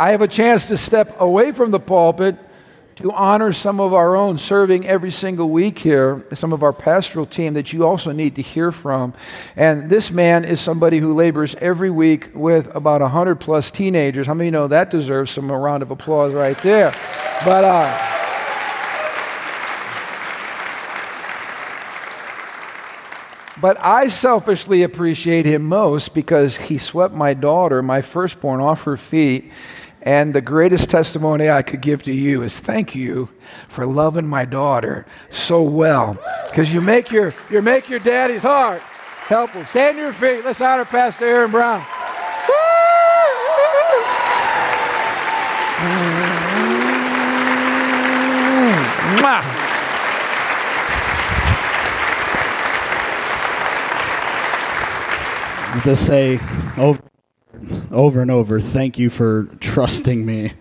I have a chance to step away from the pulpit to honor some of our own serving every single week here, some of our pastoral team that you also need to hear from. And this man is somebody who labors every week with about 100 plus teenagers. How many know that deserves some round of applause right there? But, uh, But I selfishly appreciate him most because he swept my daughter, my firstborn, off her feet and the greatest testimony I could give to you is thank you for loving my daughter so well. Because you make your you make your daddy's heart helpful. Stand your feet. Let's honor Pastor Aaron Brown. To say over over and over, thank you for trusting me,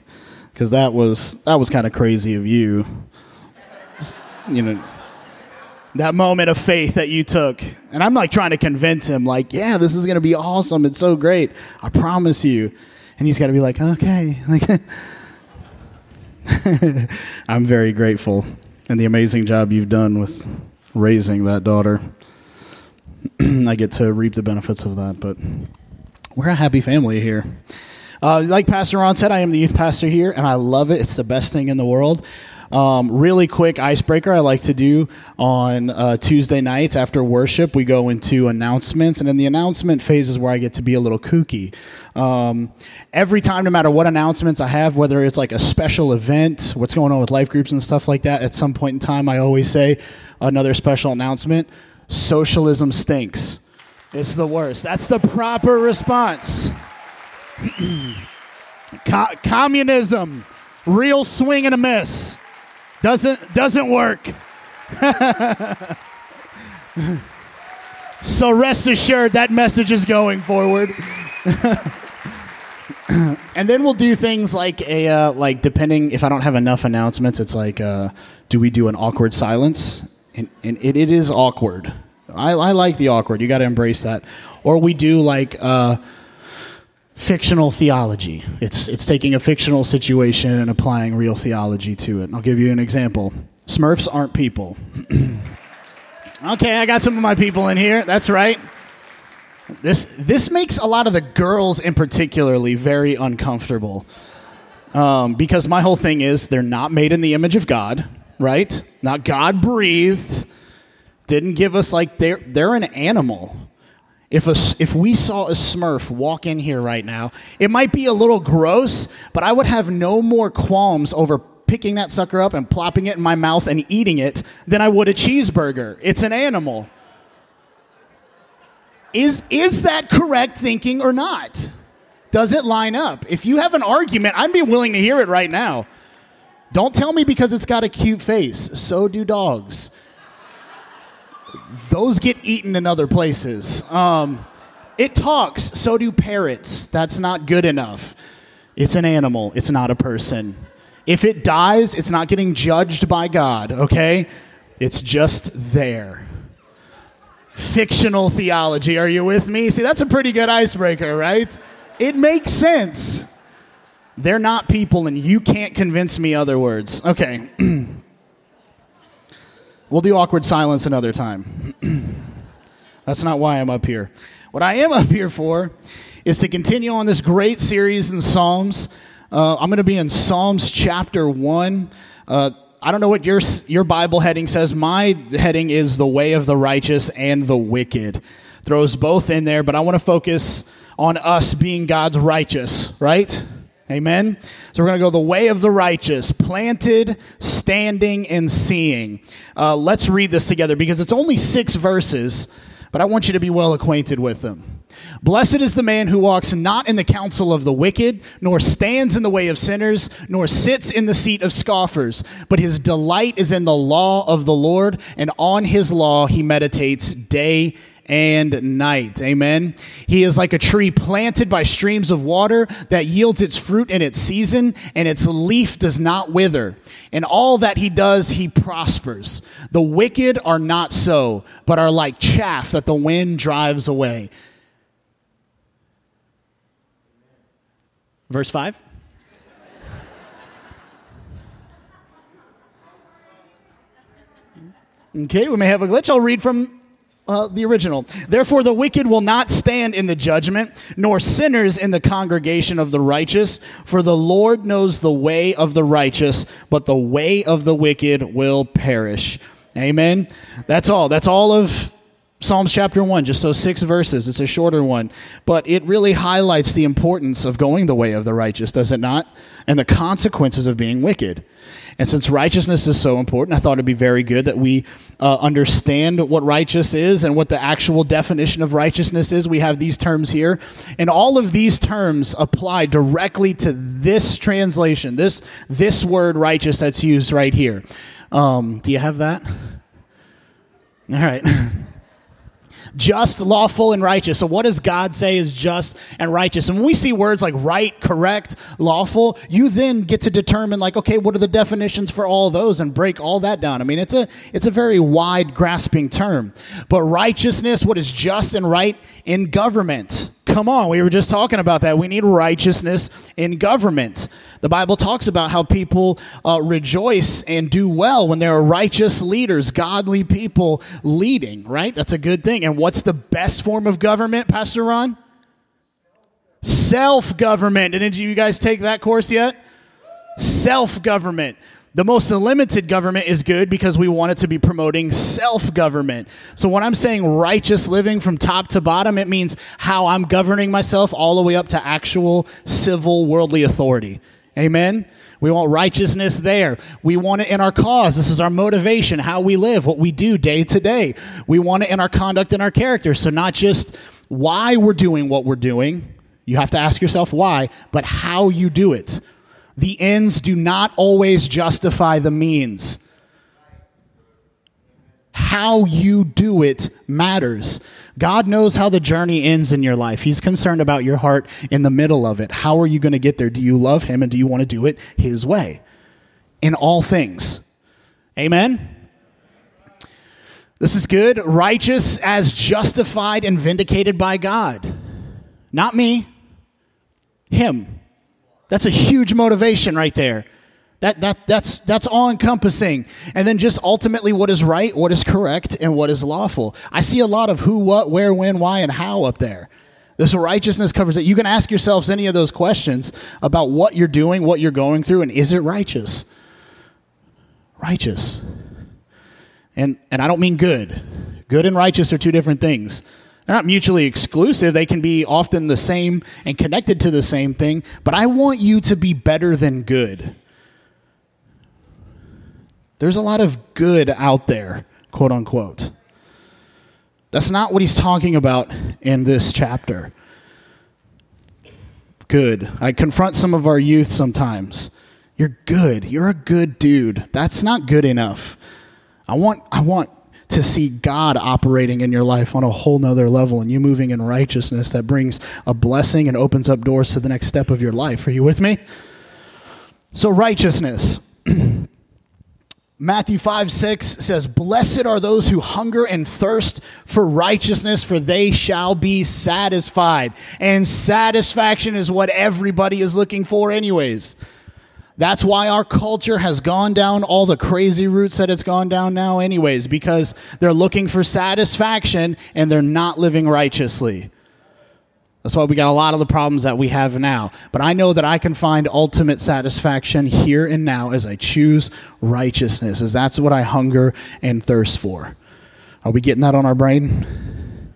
because that was that was kind of crazy of you. You know, that moment of faith that you took, and I'm like trying to convince him, like, yeah, this is gonna be awesome. It's so great. I promise you. And he's got to be like, okay, like. I'm very grateful and the amazing job you've done with raising that daughter. I get to reap the benefits of that, but we're a happy family here. Uh, like Pastor Ron said, I am the youth pastor here, and I love it. It's the best thing in the world. Um, really quick icebreaker I like to do on uh, Tuesday nights after worship. We go into announcements, and in the announcement phase is where I get to be a little kooky. Um, every time, no matter what announcements I have, whether it's like a special event, what's going on with life groups and stuff like that, at some point in time, I always say another special announcement socialism stinks. It's the worst. That's the proper response. Co- communism, real swing and a miss. Doesn't doesn't work. so rest assured that message is going forward. and then we'll do things like a uh, like depending if I don't have enough announcements, it's like uh, do we do an awkward silence? And, and it, it is awkward. I, I like the awkward. You got to embrace that. Or we do like uh, fictional theology. It's it's taking a fictional situation and applying real theology to it. And I'll give you an example. Smurfs aren't people. okay, I got some of my people in here. That's right. This this makes a lot of the girls in particularly very uncomfortable. Um, because my whole thing is they're not made in the image of God, right? Not God breathed didn't give us like they're they're an animal. If a, if we saw a Smurf walk in here right now, it might be a little gross, but I would have no more qualms over picking that sucker up and plopping it in my mouth and eating it than I would a cheeseburger. It's an animal. Is is that correct thinking or not? Does it line up? If you have an argument, I'd be willing to hear it right now. Don't tell me because it's got a cute face. So do dogs those get eaten in other places. Um, it talks, so do parrots. That's not good enough. It's an animal, it's not a person. If it dies, it's not getting judged by God, okay? It's just there. Fictional theology, are you with me? See, that's a pretty good icebreaker, right? It makes sense. They're not people, and you can't convince me other words. Okay. We'll do awkward silence another time. That's not why I'm up here. What I am up here for is to continue on this great series in Psalms. Uh, I'm going to be in Psalms chapter 1. Uh, I don't know what your, your Bible heading says. My heading is the way of the righteous and the wicked. Throws both in there, but I want to focus on us being God's righteous, right? Amen. So we're going to go the way of the righteous, planted, standing, and seeing. Uh, let's read this together because it's only six verses, but I want you to be well acquainted with them. Blessed is the man who walks not in the counsel of the wicked, nor stands in the way of sinners, nor sits in the seat of scoffers, but his delight is in the law of the Lord, and on his law he meditates day and night. Amen. He is like a tree planted by streams of water that yields its fruit in its season, and its leaf does not wither. In all that he does, he prospers. The wicked are not so, but are like chaff that the wind drives away. Verse 5. Okay, we may have a glitch. I'll read from uh, the original. Therefore, the wicked will not stand in the judgment, nor sinners in the congregation of the righteous. For the Lord knows the way of the righteous, but the way of the wicked will perish. Amen. That's all. That's all of Psalms chapter 1, just those six verses. It's a shorter one, but it really highlights the importance of going the way of the righteous, does it not? And the consequences of being wicked. And since righteousness is so important, I thought it'd be very good that we uh, understand what righteous is and what the actual definition of righteousness is. We have these terms here. And all of these terms apply directly to this translation, this, this word righteous that's used right here. Um, do you have that? All right. just, lawful, and righteous. So, what does God say is just and righteous? And when we see words like right, correct, lawful, you then get to determine, like, okay, what are the definitions for all those and break all that down. I mean, it's a, it's a very wide grasping term. But righteousness, what is just and right in government? Come on, we were just talking about that. We need righteousness in government. The Bible talks about how people uh, rejoice and do well when there are righteous leaders, godly people leading, right? That's a good thing. And what's the best form of government, Pastor Ron? Self government. Didn't you guys take that course yet? Self government. The most limited government is good because we want it to be promoting self government. So, when I'm saying righteous living from top to bottom, it means how I'm governing myself all the way up to actual civil worldly authority. Amen? We want righteousness there. We want it in our cause. This is our motivation, how we live, what we do day to day. We want it in our conduct and our character. So, not just why we're doing what we're doing, you have to ask yourself why, but how you do it. The ends do not always justify the means. How you do it matters. God knows how the journey ends in your life. He's concerned about your heart in the middle of it. How are you going to get there? Do you love Him and do you want to do it His way? In all things. Amen? This is good. Righteous as justified and vindicated by God. Not me, Him. That's a huge motivation right there. That, that, that's, that's all encompassing. And then just ultimately what is right, what is correct, and what is lawful. I see a lot of who, what, where, when, why, and how up there. This righteousness covers it. You can ask yourselves any of those questions about what you're doing, what you're going through, and is it righteous? Righteous. And, and I don't mean good. Good and righteous are two different things. They're not mutually exclusive. They can be often the same and connected to the same thing, but I want you to be better than good. There's a lot of good out there, quote unquote. That's not what he's talking about in this chapter. Good. I confront some of our youth sometimes. You're good. You're a good dude. That's not good enough. I want I want to see God operating in your life on a whole nother level and you moving in righteousness that brings a blessing and opens up doors to the next step of your life. Are you with me? So, righteousness. Matthew 5 6 says, Blessed are those who hunger and thirst for righteousness, for they shall be satisfied. And satisfaction is what everybody is looking for, anyways. That's why our culture has gone down all the crazy routes that it's gone down now, anyways, because they're looking for satisfaction and they're not living righteously. That's why we got a lot of the problems that we have now. But I know that I can find ultimate satisfaction here and now as I choose righteousness, as that's what I hunger and thirst for. Are we getting that on our brain?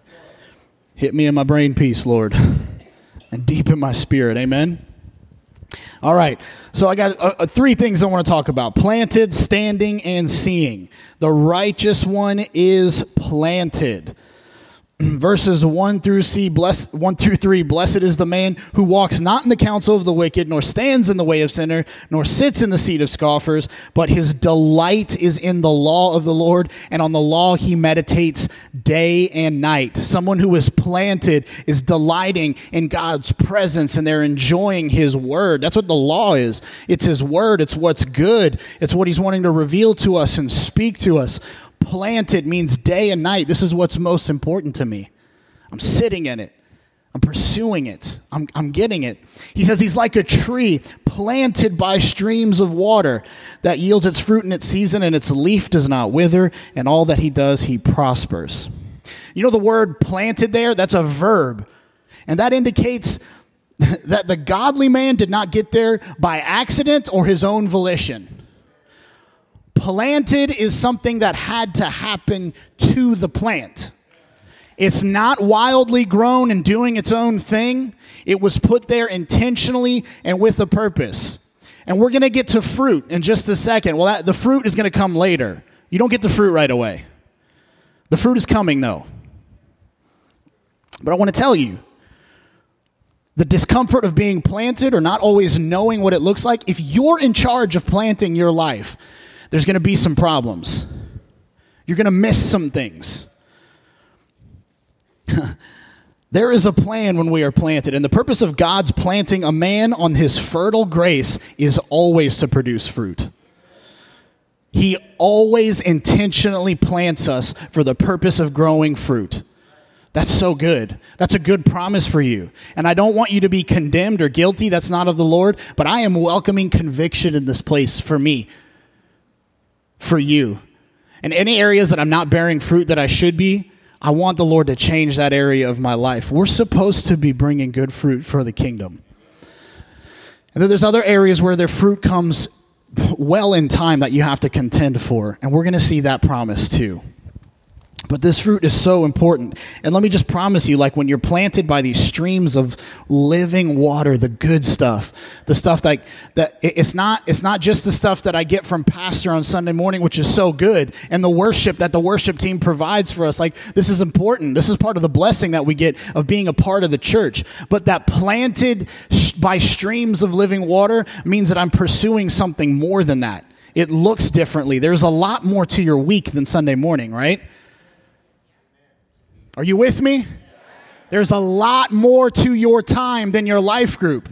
Hit me in my brain piece, Lord, and deep in my spirit. Amen. All right. So I got uh, uh, three things I want to talk about planted, standing, and seeing. The righteous one is planted. verses 1 through C, bless, 1 through 3, blessed is the man who walks not in the counsel of the wicked, nor stands in the way of sinner, nor sits in the seat of scoffers, but his delight is in the law of the Lord, and on the law he meditates day and night. Someone who is planted is delighting in God's presence, and they're enjoying his word. That's what the law is. It's his word, it's what's good, it's what he's wanting to reveal to us and speak to us planted means day and night. This is what's most important to me. I'm sitting in it. I'm pursuing it. I'm, I'm getting it. He says he's like a tree planted by streams of water that yields its fruit in its season, and its leaf does not wither, and all that he does, he prospers. You know the word planted there? That's a verb. And that indicates that the godly man did not get there by accident or his own volition. Planted is something that had to happen to the plant. It's not wildly grown and doing its own thing. It was put there intentionally and with a purpose. And we're going to get to fruit in just a second. Well, that, the fruit is going to come later. You don't get the fruit right away. The fruit is coming, though. But I want to tell you the discomfort of being planted or not always knowing what it looks like, if you're in charge of planting your life, there's going to be some problems. You're going to miss some things. there is a plan when we are planted, and the purpose of God's planting a man on his fertile grace is always to produce fruit. He always intentionally plants us for the purpose of growing fruit. That's so good. That's a good promise for you. And I don't want you to be condemned or guilty. That's not of the Lord. But I am welcoming conviction in this place for me, for you. And any areas that I'm not bearing fruit that I should be, I want the Lord to change that area of my life. We're supposed to be bringing good fruit for the kingdom. And then there's other areas where their fruit comes well in time that you have to contend for. And we're going to see that promise too. But this fruit is so important. And let me just promise you like when you're planted by these streams of living water, the good stuff, the stuff that that it's not it's not just the stuff that I get from pastor on Sunday morning which is so good and the worship that the worship team provides for us. Like this is important. This is part of the blessing that we get of being a part of the church. But that planted by streams of living water means that I'm pursuing something more than that. It looks differently. There's a lot more to your week than Sunday morning, right? Are you with me? There's a lot more to your time than your life group.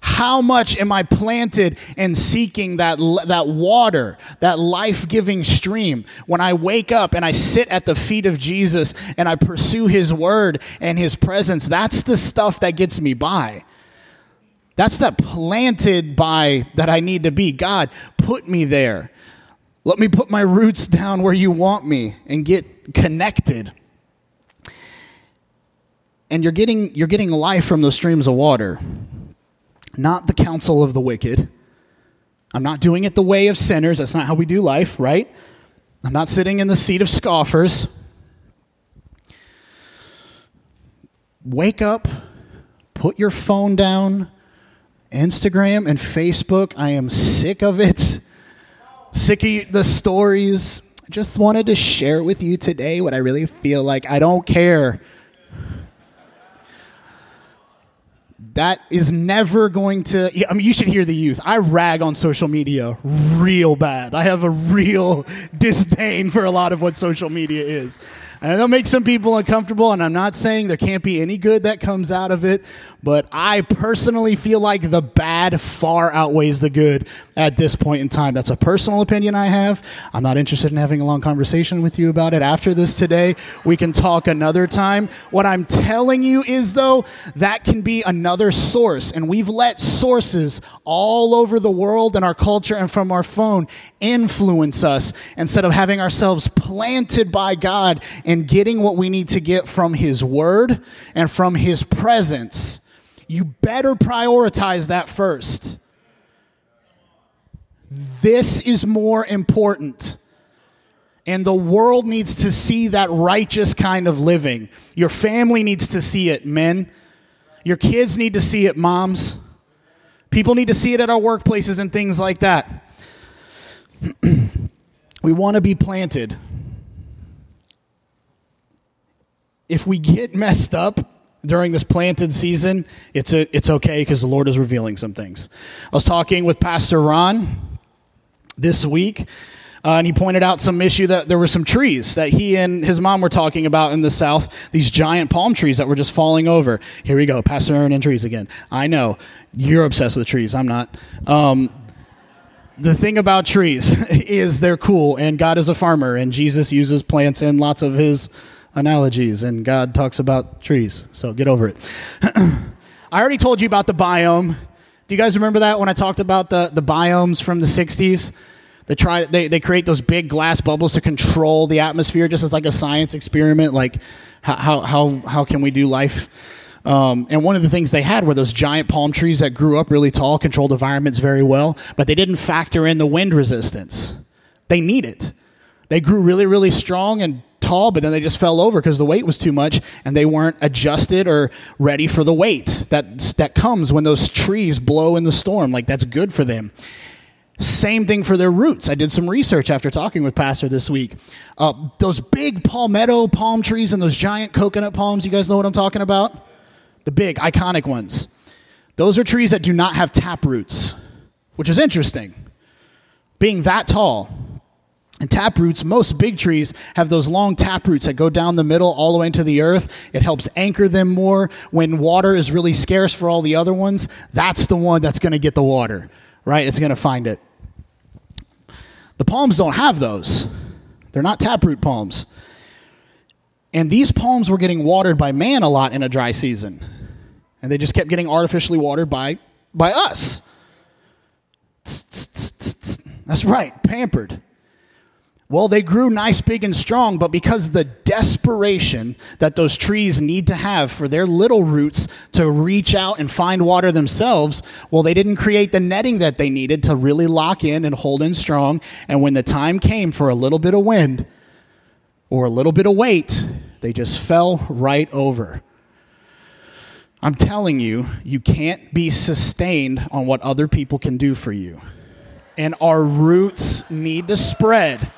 How much am I planted and seeking that, that water, that life giving stream? When I wake up and I sit at the feet of Jesus and I pursue his word and his presence, that's the stuff that gets me by. That's that planted by that I need to be. God, put me there. Let me put my roots down where you want me and get connected and you're getting, you're getting life from those streams of water, not the counsel of the wicked. I'm not doing it the way of sinners. That's not how we do life, right? I'm not sitting in the seat of scoffers. Wake up, put your phone down. Instagram and Facebook, I am sick of it. Sick of the stories. I just wanted to share with you today what I really feel like. I don't care that is never going to i mean you should hear the youth. I rag on social media real bad. I have a real disdain for a lot of what social media is and that'll make some people uncomfortable and i'm not saying there can't be any good that comes out of it but i personally feel like the bad far outweighs the good at this point in time. That's a personal opinion i have. I'm not interested in having a long conversation with you about it after this today. We can talk another time. What i'm telling you is though that can be another source, and we've let sources all over the world and our culture and from our phone influence us. Instead of having ourselves planted by God and getting what we need to get from His Word and from His presence. You better prioritize that first. This is more important. And the world needs to see that righteous kind of living. Your family needs to see it, men. Your kids need to see it, moms. People need to see it at our workplaces and things like that. we want to be planted. If we get messed up during this planted season, it's, a, it's okay because the Lord is revealing some things. I was talking with Pastor Ron this week uh, and he pointed out some issue that there were some trees that he and his mom were talking about in the South, these giant palm trees that were just falling over. Here we go, Pastor Aaron and trees again. I know, you're obsessed with trees, I'm not. Um, the thing about trees is they're cool, and God is a farmer, and Jesus uses plants in lots of his analogies, and God talks about trees. So get over it. I already told you about the biome. Do you guys remember that when I talked about the, the biomes from the 60s? They try they, they create those big glass bubbles to control the atmosphere just as like a science experiment, like how how how can we do life? Um, and one of the things they had were those giant palm trees that grew up really tall, controlled environments very well, but they didn't factor in the wind resistance. They need it. They grew really, really strong and tall, but then they just fell over because the weight was too much and they weren't adjusted or ready for the weight that, that comes when those trees blow in the storm. Like that's good for them. Same thing for their roots. I did some research after talking with Pastor this week. Uh, those big palmetto palm trees and those giant coconut palms, you guys know what I'm talking about? The big, iconic ones. Those are trees that do not have tap roots, which is interesting. Being that tall, and tap roots, most big trees have those long tap roots that go down the middle all the way into the earth. It helps anchor them more. When water is really scarce for all the other ones, that's the one that's going to get the water, right? It's going to find it. The palms don't have those, they're not taproot palms. And these palms were getting watered by man a lot in a dry season. And they just kept getting artificially watered by, by us. That's right, pampered. Well, they grew nice, big, and strong, but because the desperation that those trees need to have for their little roots to reach out and find water themselves, well, they didn't create the netting that they needed to really lock in and hold in strong. And when the time came for a little bit of wind or a little bit of weight, they just fell right over. I'm telling you, you can't be sustained on what other people can do for you. And our roots need to spread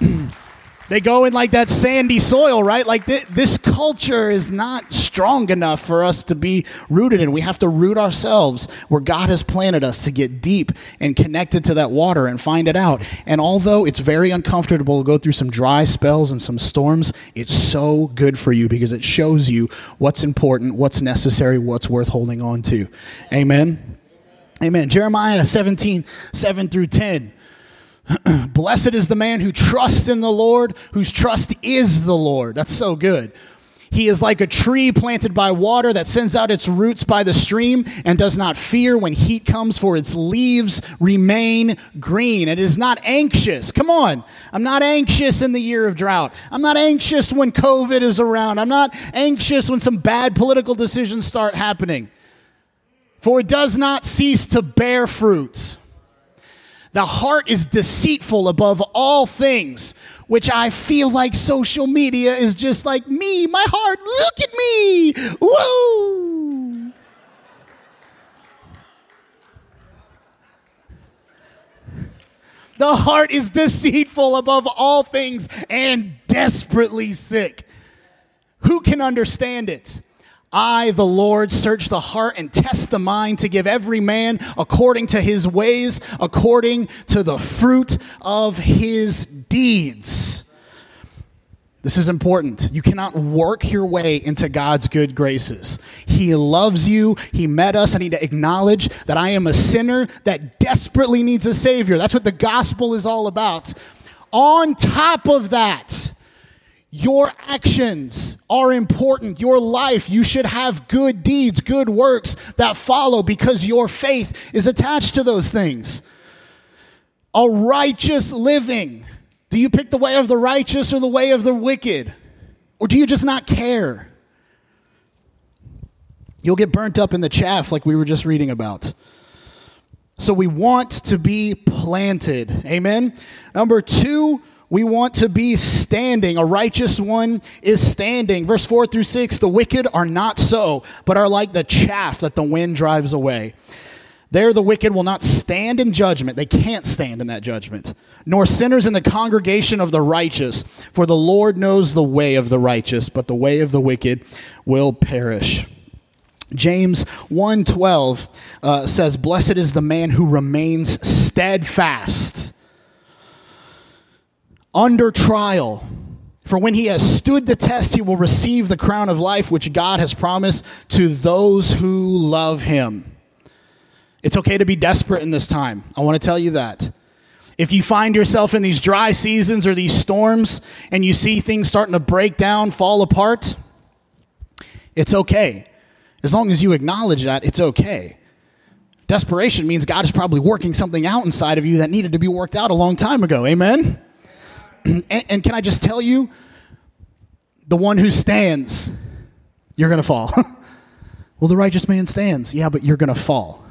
they go in like that sandy soil, right? Like th- this culture is not strong enough for us to be rooted in. We have to root ourselves where God has planted us to get deep and connected to that water and find it out. And although it's very uncomfortable to go through some dry spells and some storms, it's so good for you because it shows you what's important, what's necessary, what's worth holding on to. Amen. Amen. Jeremiah 17, 7 through 10. Blessed is the man who trusts in the Lord, whose trust is the Lord. That's so good. He is like a tree planted by water that sends out its roots by the stream and does not fear when heat comes, for its leaves remain green. It is not anxious. Come on. I'm not anxious in the year of drought. I'm not anxious when COVID is around. I'm not anxious when some bad political decisions start happening. For it does not cease to bear fruit. The heart is deceitful above all things, which I feel like social media is just like me, my heart, look at me. Woo! The heart is deceitful above all things and desperately sick. Who can understand it? I, the Lord, search the heart and test the mind to give every man according to his ways, according to the fruit of his deeds. This is important. You cannot work your way into God's good graces. He loves you. He met us. I need to acknowledge that I am a sinner that desperately needs a Savior. That's what the gospel is all about. On top of that, your actions are important. Your life, you should have good deeds, good works that follow because your faith is attached to those things. A righteous living. Do you pick the way of the righteous or the way of the wicked? Or do you just not care? You'll get burnt up in the chaff like we were just reading about. So we want to be planted. Amen. Number two, we want to be standing. A righteous one is standing. Verse 4 through 6 the wicked are not so, but are like the chaff that the wind drives away. There, the wicked will not stand in judgment. They can't stand in that judgment, nor sinners in the congregation of the righteous. For the Lord knows the way of the righteous, but the way of the wicked will perish. James 1:12 uh, says, "Blessed is the man who remains steadfast." Under trial. For when he has stood the test, he will receive the crown of life which God has promised to those who love him. It's okay to be desperate in this time. I want to tell you that. If you find yourself in these dry seasons or these storms and you see things starting to break down, fall apart, it's okay. As long as you acknowledge that, it's okay. Desperation means God is probably working something out inside of you that needed to be worked out a long time ago. Amen? and, and can I just tell you, the one who stands, you're going to fall. well, the righteous man stands. Yeah, but you're going to fall.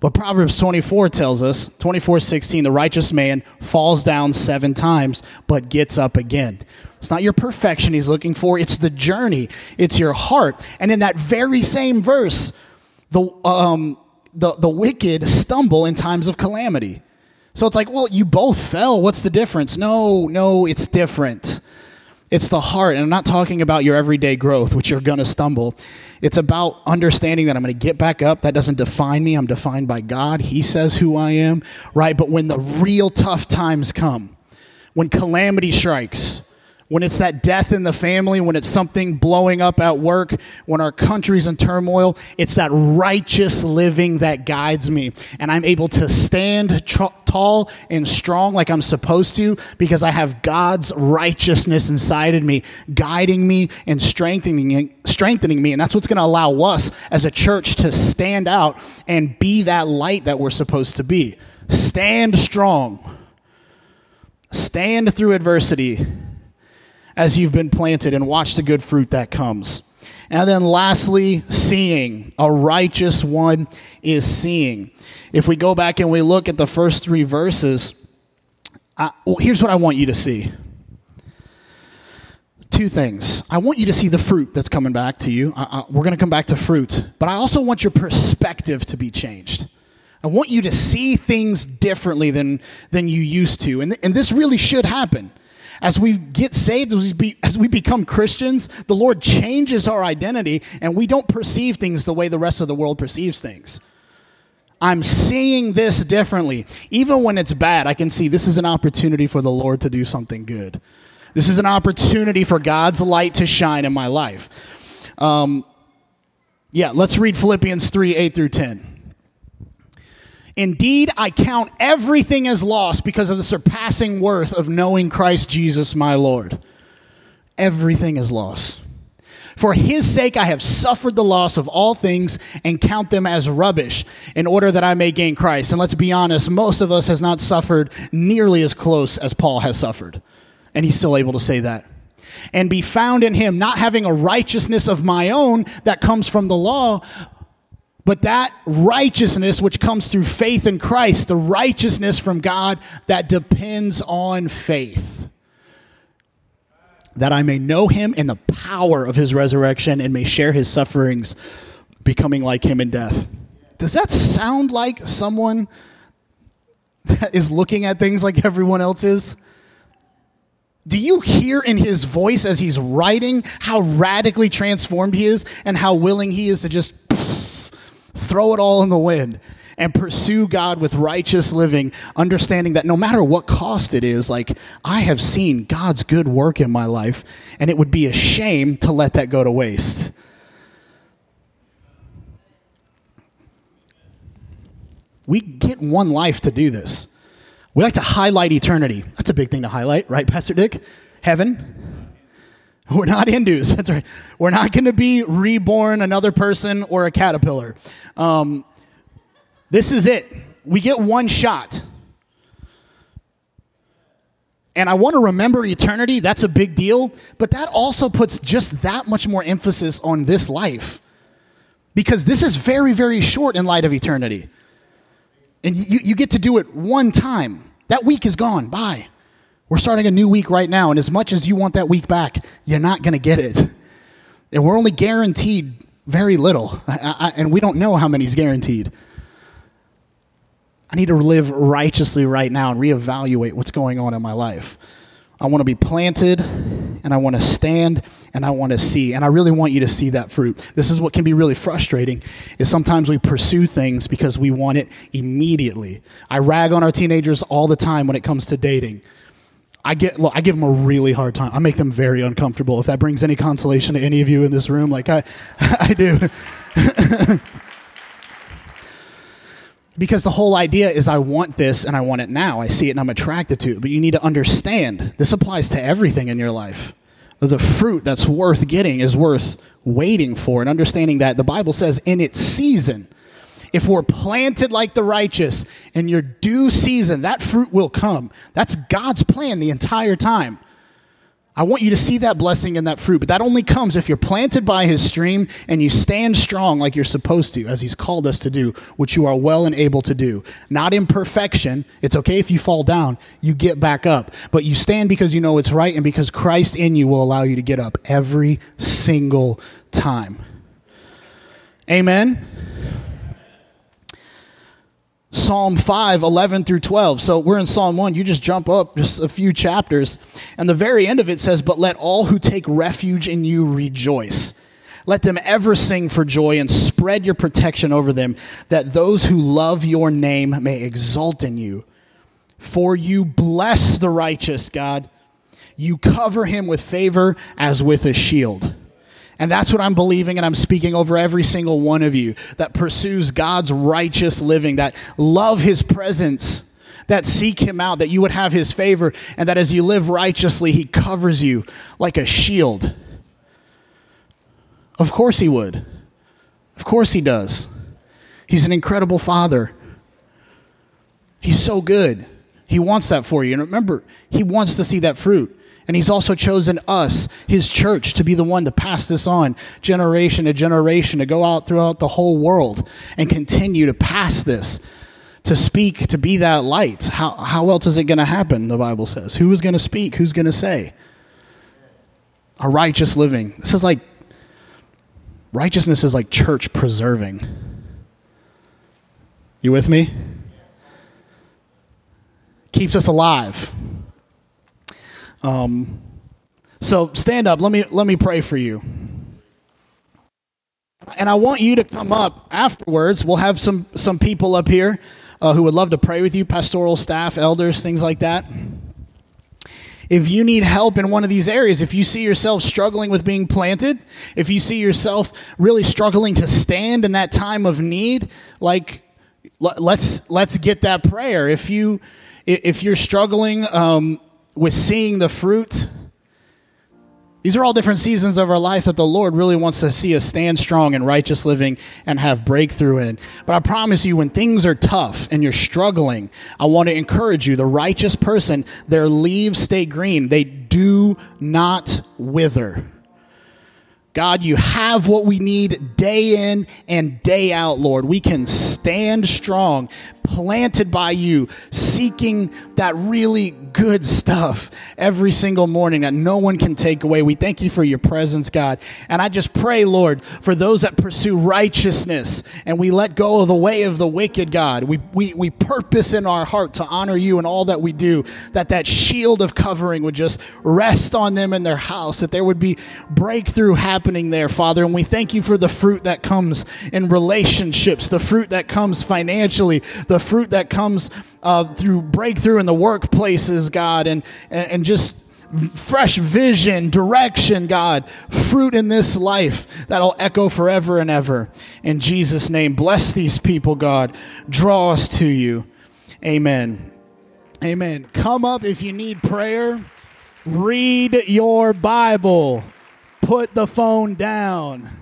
But Proverbs 24 tells us, 24 16, the righteous man falls down seven times, but gets up again. It's not your perfection he's looking for, it's the journey, it's your heart. And in that very same verse, the, um, the, the wicked stumble in times of calamity. So it's like, well, you both fell. What's the difference? No, no, it's different. It's the heart. And I'm not talking about your everyday growth, which you're going to stumble. It's about understanding that I'm going to get back up. That doesn't define me. I'm defined by God. He says who I am, right? But when the real tough times come, when calamity strikes, when it's that death in the family, when it's something blowing up at work, when our country's in turmoil, it's that righteous living that guides me. And I'm able to stand tr- tall and strong like I'm supposed to because I have God's righteousness inside of me, guiding me and strengthening, strengthening me. And that's what's going to allow us as a church to stand out and be that light that we're supposed to be. Stand strong. Stand through adversity as you've been planted and watch the good fruit that comes. And then lastly, seeing. A righteous one is seeing. If we go back and we look at the first three verses, uh, well, here's what I want you to see. Two things. I want you to see the fruit that's coming back to you. Uh, uh, we're going to come back to fruit, but I also want your perspective to be changed. I want you to see things differently than, than you used to. And, th- and this really should happen. As we get saved, as we, be, as we become Christians, the Lord changes our identity and we don't perceive things the way the rest of the world perceives things. I'm seeing this differently. Even when it's bad, I can see this is an opportunity for the Lord to do something good. This is an opportunity for God's light to shine in my life. Um, yeah, let's read Philippians 3 8 through 10. Indeed, I count everything as lost because of the surpassing worth of knowing Christ Jesus my Lord. Everything is lost. For his sake, I have suffered the loss of all things and count them as rubbish in order that I may gain Christ. And let's be honest, most of us has not suffered nearly as close as Paul has suffered. And he's still able to say that. And be found in him, not having a righteousness of my own that comes from the law, but that righteousness, which comes through faith in Christ, the righteousness from God that depends on faith, that I may know him in the power of his resurrection and may share his sufferings, becoming like him in death. Does that sound like someone that is looking at things like everyone else is? Do you hear in his voice as he's writing how radically transformed he is and how willing he is to just throw it all in the wind and pursue God with righteous living, understanding that no matter what cost it is, like I have seen God's good work in my life, and it would be a shame to let that go to waste. We get one life to do this. We like to highlight eternity. That's a big thing to highlight, right, Pastor Dick? Heaven. We're not Hindus. That's right. We're not going to be reborn another person or a caterpillar. Um, this is it. We get one shot. And I want to remember eternity. That's a big deal. But that also puts just that much more emphasis on this life. Because this is very, very short in light of eternity. And you, you get to do it one time. That week is gone. Bye. We're starting a new week right now, and as much as you want that week back, you're not going to get it. And we're only guaranteed very little, I, I, and we don't know how many is guaranteed. I need to live righteously right now and reevaluate what's going on in my life. I want to be planted and I want to stand and I want to see. And I really want you to see that fruit. This is what can be really frustrating is sometimes we pursue things because we want it immediately. I rag on our teenagers all the time when it comes to dating. I get look, I give them a really hard time. I make them very uncomfortable. If that brings any consolation to any of you in this room, like I I do. because the whole idea is I want this and I want it now. I see it and I'm attracted to it. But you need to understand this applies to everything in your life. The fruit that's worth getting is worth waiting for and understanding that the Bible says in its season, if we're planted like the righteous in your due season, that fruit will come. That's God's plan the entire time. I want you to see that blessing and that fruit, but that only comes if you're planted by his stream and you stand strong like you're supposed to, as he's called us to do, which you are well and able to do. Not in perfection. It's okay if you fall down, you get back up, but you stand because you know it's right and because Christ in you will allow you to get up every single time. Amen. Psalm 5, 11 through 12. So we're in Psalm 1. You just jump up just a few chapters. And the very end of it says, But let all who take refuge in you rejoice. Let them ever sing for joy and spread your protection over them, that those who love your name may exult in you. For you bless the righteous, God. You cover him with favor as with a shield. And that's what I'm believing, and I'm speaking over every single one of you that pursues God's righteous living, that love his presence, that seek him out, that you would have his favor, and that as you live righteously, he covers you like a shield. Of course he would. Of course he does. He's an incredible father. He's so good. He wants that for you. And remember, he wants to see that fruit. And he's also chosen us, his church, to be the one to pass this on generation to generation, to go out throughout the whole world and continue to pass this, to speak, to be that light. How, how else is it going to happen, the Bible says? Who is going to speak? Who's going to say? A righteous living. This is like, righteousness is like church preserving. You with me? Keeps us alive. Um, so stand up. Let me let me pray for you. And I want you to come up afterwards. We'll have some some people up here uh, who would love to pray with you, pastoral staff, elders, things like that. If you need help in one of these areas, if you see yourself struggling with being planted, if you see yourself really struggling to stand in that time of need, like let's let's get that prayer. If you if you're struggling um, with seeing the fruit. These are all different seasons of our life that the Lord really wants to see us stand strong in righteous living and have breakthrough in. But I promise you, when things are tough and you're struggling, I want to encourage you the righteous person, their leaves stay green, they do not wither. God, you have what we need day in and day out, Lord. We can stand strong, planted by you, seeking that really good stuff every single morning that no one can take away. We thank you for your presence, God. And I just pray, Lord, for those that pursue righteousness and we let go of the way of the wicked, God. We, we, we purpose in our heart to honor you in all that we do, that that shield of covering would just rest on them in their house, that there would be breakthrough happening there, Father. And we thank you for the fruit that comes in relationships, the fruit that comes financially, fruit that comes uh, through breakthrough in the workplaces, God, and, and, and just fresh vision, direction, God, fruit in this life that'll echo forever and ever. In Jesus' name, bless these people, God. Draw us to you. Amen. Amen. Come up if you need prayer. Read your Bible. Put the phone down.